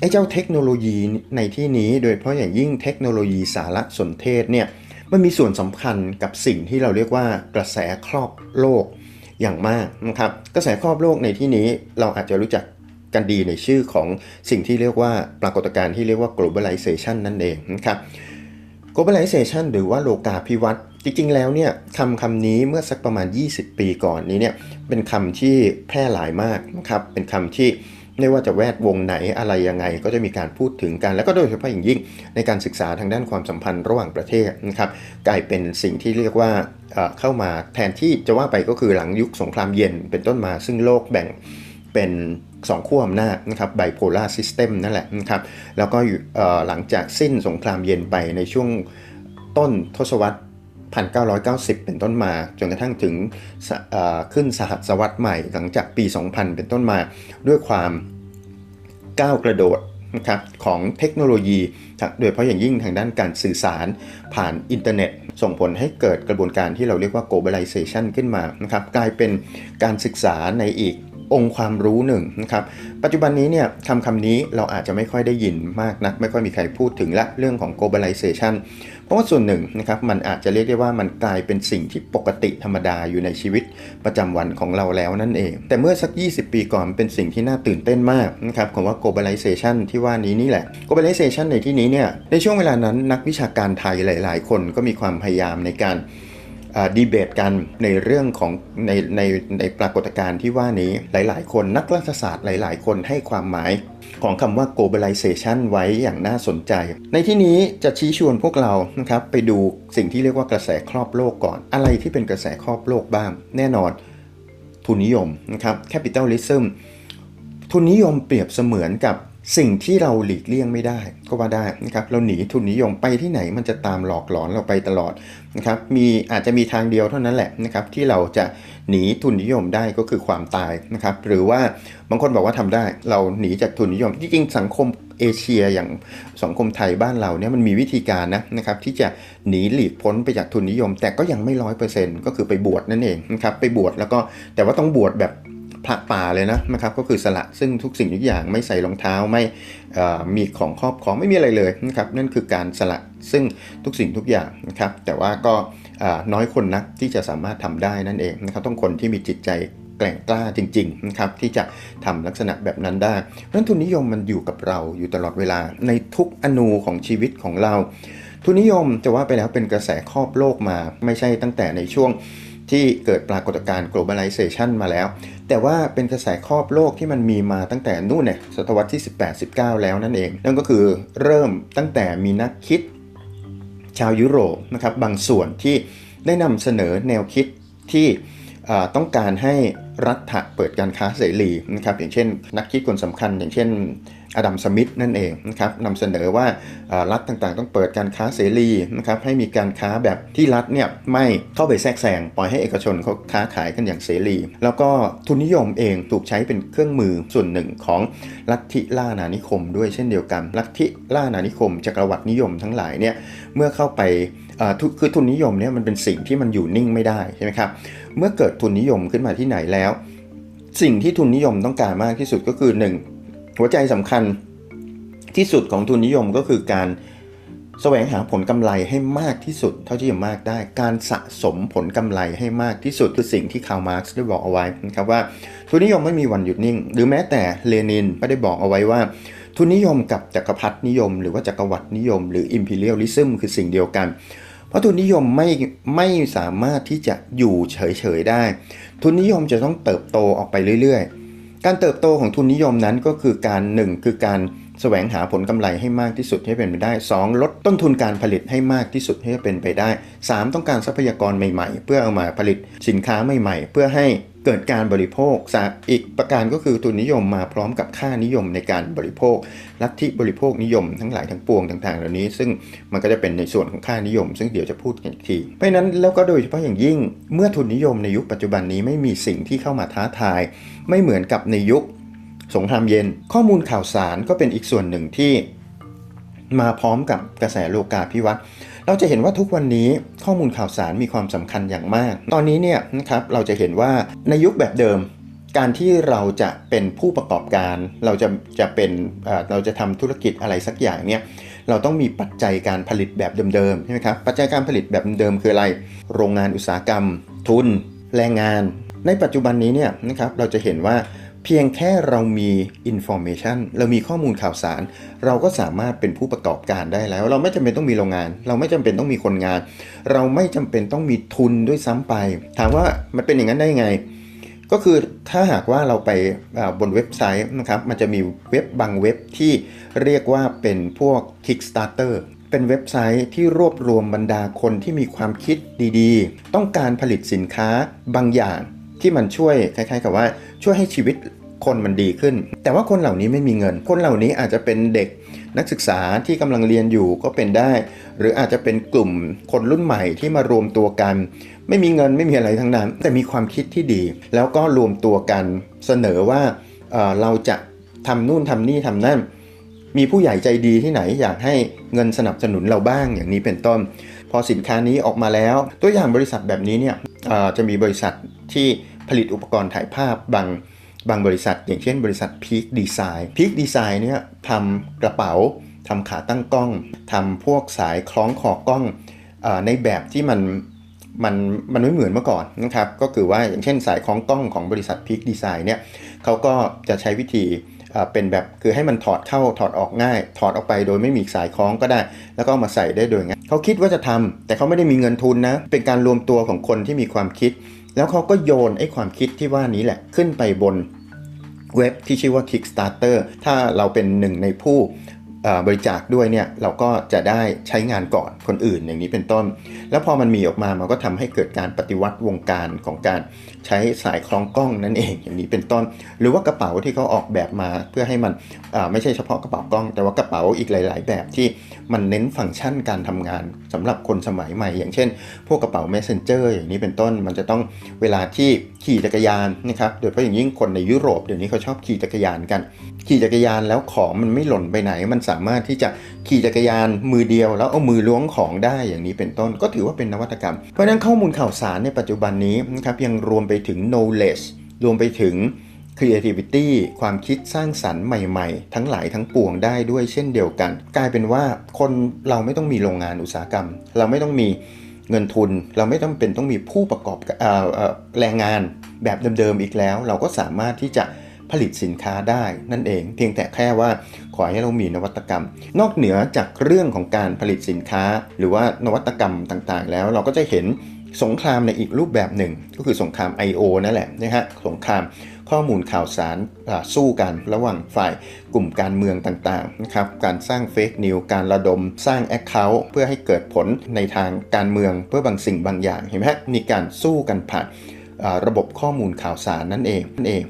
ไอ้เจ้าเทคโนโลยีในที่นี้โดยเฉพาะอย่างยิ่งเทคโนโลยีสารสนเทศเนี่ยมันมีส่วนสำคัญกับสิ่งที่เราเรียกว่ากระแสครอบโลกอย่างมากนะครับกระแสครอบโลกในที่นี้เราอาจจะรู้จักกันดีในชื่อของสิ่งที่เรียกว่าปรากฏการณ์ที่เรียกว่า globalization นั่นเองนะครับ globalization หรือว่าโลกาภิวัตน์จริงๆ แล้วเนี่ยคำคำนี้เมื่อสักประมาณ 20 ปีก่อนนี้เนี่ยเป็นคำที่แพร่หลายมากนะครับเป็นคำที่ ไม่ว่าจะแวดวงไหนอะไรยังไง ก็จะมีการพูดถึงกัน แล้วก็โดยเฉพาะอย่างยิ่งในการศึกษาทางด้านความสัมพันธ์ระหว่างประเทศนะครับกลายเป็นสิ่งที่เรียกว่าเข้ามาแทนที่จะว่าไปก็คือหลังยุคสงครามเย็นเป็นต้นมาซึ่งโลกแบ่งเป็นสองขั้วอำนาจนะครับไบโพลาร์ซิสเต็มนั่นแหละนะครับแล้วก็หลังจากสิ้นสงครามเย็นไปในช่วงต้นทศวรรษ 1990 เป็นต้นมา จนกระทั่งถึงขึ้นสหัสวรรษใหม่หลังจากปี 2000 เป็นต้นมาด้วยความก้าวกระโดดนะครับของเทคโนโลยี โดยเฉพาะอย่างยิ่งทางด้านการสื่อสารผ่านอินเทอร์เน็ต ส่งผลให้เกิดกระบวนการที่เราเรียกว่า globalization ขึ้นมานะครับกลายเป็นการศึกษาในอีก องค์ความรู้หนึ่งนะครับปัจจุบันนี้เนี่ยคำคำนี้เราอาจจะไม่ค่อยได้ยินมากนะัก ไม่ค่อยมีใครพูดถึงละเรื่องของ globalization เพราะว่าส่วนหนึ่งนะครับมันอาจจะเรียกได้ว่ามันกลายเป็นสิ่งที่ปกติธรรมดาอยู่ในชีวิตประจำวันของเราแล้วนั่นเอง แต่เมื่อสัก 20 ปีก่อนเป็นสิ่งที่น่าตื่นเต้นมากนะครับของว่า globalization ที่ว่านี้นี่แหละ globalization ในที่นี้เนี่ยในช่วงเวลานั้นนักวิชาการไทยหลาย ๆ คนก็มีความพยายามในการ ดีเบตกันในเรื่องของในในในปรากฏการณ์ที่ว่านี้หลาย ๆ คนนักรัฐศาสตร์หลาย ๆ คนให้ความหมายของคำว่า globalization ไว้อย่างน่าสนใจ ในที่นี้จะชี้ชวนพวกเรานะครับไปดูสิ่งที่เรียกว่ากระแสครอบโลกก่อน อะไรที่เป็นกระแสครอบโลกบ้าง แน่นอนทุนนิยมนะครับ capitalism ทุนนิยมเปรียบเสมือนกับ สิ่งที่เราหลีกเลี่ยงไม่ได้ก็ว่าได้นะครับเราหนีทุนนิยมไปที่ไหนมันจะตามหลอกหลอนเราไปตลอดนะครับมีอาจจะมีทางเดียวเท่านั้นแหละนะครับที่เราจะหนีทุนนิยมได้ก็คือความตายนะครับหรือว่าบางคนบอกว่าทำได้เราหนีจากทุนนิยม จริงๆสังคมเอเชียอย่างสังคมไทยบ้านเราเนี่ยมันมีวิธีการนะนะครับที่จะหนีหลีกพ้นไปจากทุนนิยม แต่ก็ยังไม่ร้อยเปอร์เซ็นต์ก็คือไปบวชนั่นเองนะครับไปบวชแล้วก็แต่ว่าต้องบวชแบบ ผลักป่าเลยนะนะครับก็คือสละซึ่งทุกสิ่งทุกอย่างไม่ใส่รองเท้าไม่มีของครอบของไม่มีอะไรเลยนะครับนั่นคือการสละซึ่งทุกสิ่งทุกอย่างนะครับแต่ว่าก็น้อยคนนักที่จะสามารถทำได้นั่นเองนะครับต้องคนที่มีจิตใจแกล่งกล้าจริงๆนะครับที่จะทำลักษณะแบบนั้นได้เพราะทุนนิยมมันอยู่กับเราอยู่ตลอดเวลาในทุกอนูของชีวิตของเรา ทุนนิยมจะว่าไปแล้วเป็นกระแสครอบโลกมาไม่ใช่ตั้งแต่ในช่วง ที่เกิดปรากฏการณ์ globalization มาแล้ว แต่ว่าเป็นกระแสครอบโลกที่มันมีมาตั้งแต่นู่นเนี่ยศตวรรษที่ 18-19 แล้วนั่นเอง นั่นก็คือเริ่มตั้งแต่มีนักคิดชาวยุโรปนะครับบางส่วนที่ได้นำเสนอแนวคิดที่ต้องการให้รัฐเปิดการค้าเสรีนะครับอย่างเช่น นักคิดคนสำคัญ อย่างเช่น อดัมสมิธนั่นเองนะครับนำเสนอว่ารัฐต่างๆ ต้องเปิดการค้าเสรีนะครับให้มีการค้าแบบที่รัฐเนี่ยไม่เข้าไปแทรกแซงปล่อยให้เอกชนเขาค้าขายกันอย่างเสรี แล้วก็ทุนนิยมเองถูกใช้เป็นเครื่องมือส่วนหนึ่งของลัทธิล่านานิคม ด้วยเช่นเดียวกัน ลัทธิล่านานิคมจักรวรรดินิยมทั้งหลายเนี่ยเมื่อเข้าไปคือทุนนิยมเนี่ยมันเป็นสิ่งที่มันอยู่นิ่งไม่ได้ใช่ไหมครับเมื่อเกิดทุนนิยมขึ้นมาที่ไหนแล้ว สิ่งที่ทุนนิยมต้องการมากที่สุดก็คือ 1. หัวใจสำคัญที่สุดของทุนนิยมก็คือการแสวงหาผลกำไรให้มากที่สุด เท่าที่จะมากได้ การสะสมผลกำไรให้มากที่สุดคือสิ่งที่คาร์ล มาร์กซ์ได้บอกเอาไว้นะครับว่าทุนนิยมไม่มีวันหยุดนิ่ง หรือแม้แต่เลนินก็ได้บอกเอาไว้ว่า ทุนนิยมกับจักรพรรดินิยม หรือว่าจักรวรรดินิยม หรืออิมพีเรียลิซึมคือสิ่งเดียวกัน เพราะทุนนิยมไม่ไม่สามารถที่จะอยู่เฉยๆได้ ทุนนิยมจะต้องเติบโตออกไปเรื่อยๆ การเติบโตของทุนนิยมนั้นก็คือการ 1 คือการแสวงหาผลกำไรให้มากที่สุดให้เป็นไปได้ 2 ลดต้นทุนการผลิตให้มากที่สุดให้เป็นไปได้ 3 ต้องการทรัพยากรใหม่ๆ เพื่อเอามาผลิตสินค้าใหม่ๆ เพื่อให้ เกิดการบริโภคอีกประการก็คือทุนนิยมมาพร้อมกับค่านิยมในการบริโภค ลัทธิบริโภคนิยมทั้งหลายทั้งปวงต่างๆ เหล่านี้ ซึ่งมันก็จะเป็นในส่วนของค่านิยม ซึ่งเดี๋ยวจะพูดกันอีกที เพราะนั้นแล้วก็โดยเฉพาะอย่างยิ่ง เมื่อทุนนิยมในยุคปัจจุบันนี้ไม่มีสิ่งที่เข้ามาท้าทาย ไม่เหมือนกับในยุคสงครามเย็น ข้อมูลข่าวสารก็เป็นอีกส่วนหนึ่งที่มาพร้อมกับกระแสโลกาภิวัตน์ เราจะเห็นว่าทุกวันนี้ข้อมูลข่าวสารมีความสำคัญอย่างมาก ตอนนี้เนี่ยนะครับเราจะเห็นว่าในยุคแบบเดิม การที่เราจะเป็นผู้ประกอบการ เราจะจะเป็นเราจะทำธุรกิจอะไรสักอย่างเนี่ยเราต้องมีปัจจัยการผลิตแบบเดิมๆใช่ไหมครับปัจจัยการผลิตแบบเดิมคืออะไร โรงงานอุตสาหกรรม ทุน แรงงาน ในปัจจุบันนี้เนี่ยนะครับเราจะเห็นว่า พียงแค่เรามี information เรามีข้อมูลข่าวสาร เราก็สามารถเป็นผู้ประกอบการได้แล้ว เราไม่จำเป็นต้องมีโรงงาน เราไม่จำเป็นต้องมีคนงาน เราไม่จำเป็นต้องมีทุนด้วยซ้ำไป ถามว่ามันเป็นอย่างนั้นได้ไง ก็คือถ้าหากว่าเราไปบนเว็บไซต์นะครับมันจะมีเว็บบางเว็บที่เรียกว่าเป็นพวก Kickstarter เป็นเว็บไซต์ที่รวบรวมบรรดาคนที่มีความคิดดีๆ ต้องการผลิตสินค้าบางอย่างที่มันช่วยคล้ายๆกับว่าช่วยให้ชีวิต คนมันดีขึ้น แต่ว่าคนเหล่านี้ไม่มีเงิน คนเหล่านี้อาจจะเป็นเด็กนักศึกษาที่กำลังเรียนอยู่ก็เป็นได้ หรืออาจจะเป็นกลุ่มคนรุ่นใหม่ที่มารวมตัวกัน ไม่มีเงินไม่มีอะไรทั้งนั้น แต่มีความคิดที่ดี แล้วก็รวมตัวกันเสนอว่าเเราจะทำนู่นทำนี่ทำนั่น มีผู้ใหญ่ใจดีที่ไหนอยากให้เงินสนับสนุนเราบ้างอย่างนี้เป็นต้น พอสินค้านี้ออกมาแล้ว ตัวอย่างบริษัทแบบนี้เนี่ยจะมีบริษัทที่ผลิตอุปกรณ์ถ่ายภาพบาง บางบริษัท อย่างเช่นบริษัท Peak Design Peak Design เนี่ยทำกระเป๋าทำขาตั้งกล้องทำพวกสายคล้องคอกล้องอในแบบที่มันมันมันไม่เหมือนเมื่อก่อนนะครับก็คือว่าอย่างเช่นสายคล้องกล้องของบริษัท Peak Design เนี่ยเขาก็จะใช้วิธีเป็นแบบคือให้มันถอดเข้าถอดออกง่าย ถอดออกไปโดยไม่มีสายคล้องก็ได้ แล้วก็มาใส่ได้โดยง่ายเขาคิดว่าจะทำแต่เขาไม่ได้มีเงินทุนนะ เป็นการรวมตัวของคนที่มีความคิด แล้วเขาก็โยนไอ้ความคิดที่ว่านี้แหละขึ้นไปบนเว็บที่ชื่อว่า Kickstarter ถ้าเราเป็นหนึ่งในผู้บริจาคด้วยเนี่ยเราก็จะได้ใช้งานก่อนคนอื่นอย่างนี้เป็นต้น แล้วพอมันมีออกมามันก็ทำให้เกิดการปฏิวัติวงการของการใช้สายคล้องกล้องนั่นเองอย่างนี้เป็นต้น หรือว่ากระเป๋าที่เขาออกแบบมาเพื่อให้มันไม่ใช่เฉพาะกระเป๋ากล้อง แต่ว่ากระเป๋าอีกหลาย ๆ แบบที่มันเน้นฟังก์ชันการทำงานสำหรับคนสมัยใหม่ อย่างเช่น พวกกระเป๋า messenger อย่างนี้เป็นต้น มันจะต้องเวลาที่ขี่จักรยานนะครับโดยเฉพาะอย่างยิ่งคนในยุโรปเดี๋ยวนี้เขาชอบขี่จักรยานกัน ขี่จักรยานแล้วของมันไม่หล่นไปไหน มันสามารถที่จะขี่จักรยานมือเดียว แล้วเอามือล้วงของได้อย่างนี้เป็นต้น ก็ถือว่าเป็นนวัตกรรม เพราะฉะนั้นข้อมูลข่าวสารในปัจจุบันนี้นะครับยังรวมไปถึง knowledge รวมไปถึง creativity ความคิดสร้างสรรค์ใหม่ๆ ทั้งหลายทั้งปวงได้ด้วยเช่นเดียวกัน กลายเป็นว่าคนเราไม่ต้องมีโรงงานอุตสาหกรรม เราไม่ต้องมีเงินทุน เราไม่ต้องเป็นต้องมีผู้ประกอบออแรงงานแบบเดิมๆอีกแล้ว เราก็สามารถที่จะผลิตสินค้าได้นั่นเอง เพียงแต่แค่ว่าขอให้เรามีนวัตกรรม นอกเหนือจากเรื่องของการผลิตสินค้า หรือว่านวัตกรรมต่างๆ แล้วเราก็จะเห็น สงครามในอีกรูปแบบหนึ่ง ก็คือสงคราม I.O. นั่นแหละนะฮะสงครามข้อมูลข่าวสารสู้กันระหว่างฝ่ายกลุ่มการเมืองต่างๆนะครับการสร้าง fake news การระดมสร้าง account เพื่อให้เกิดผลในทางการเมืองเพื่อบางสิ่งบางอย่างเห็นไหมฮะมีการสู้กันผ่านระบบข้อมูลข่าวสารนั่นเองนั่นเอง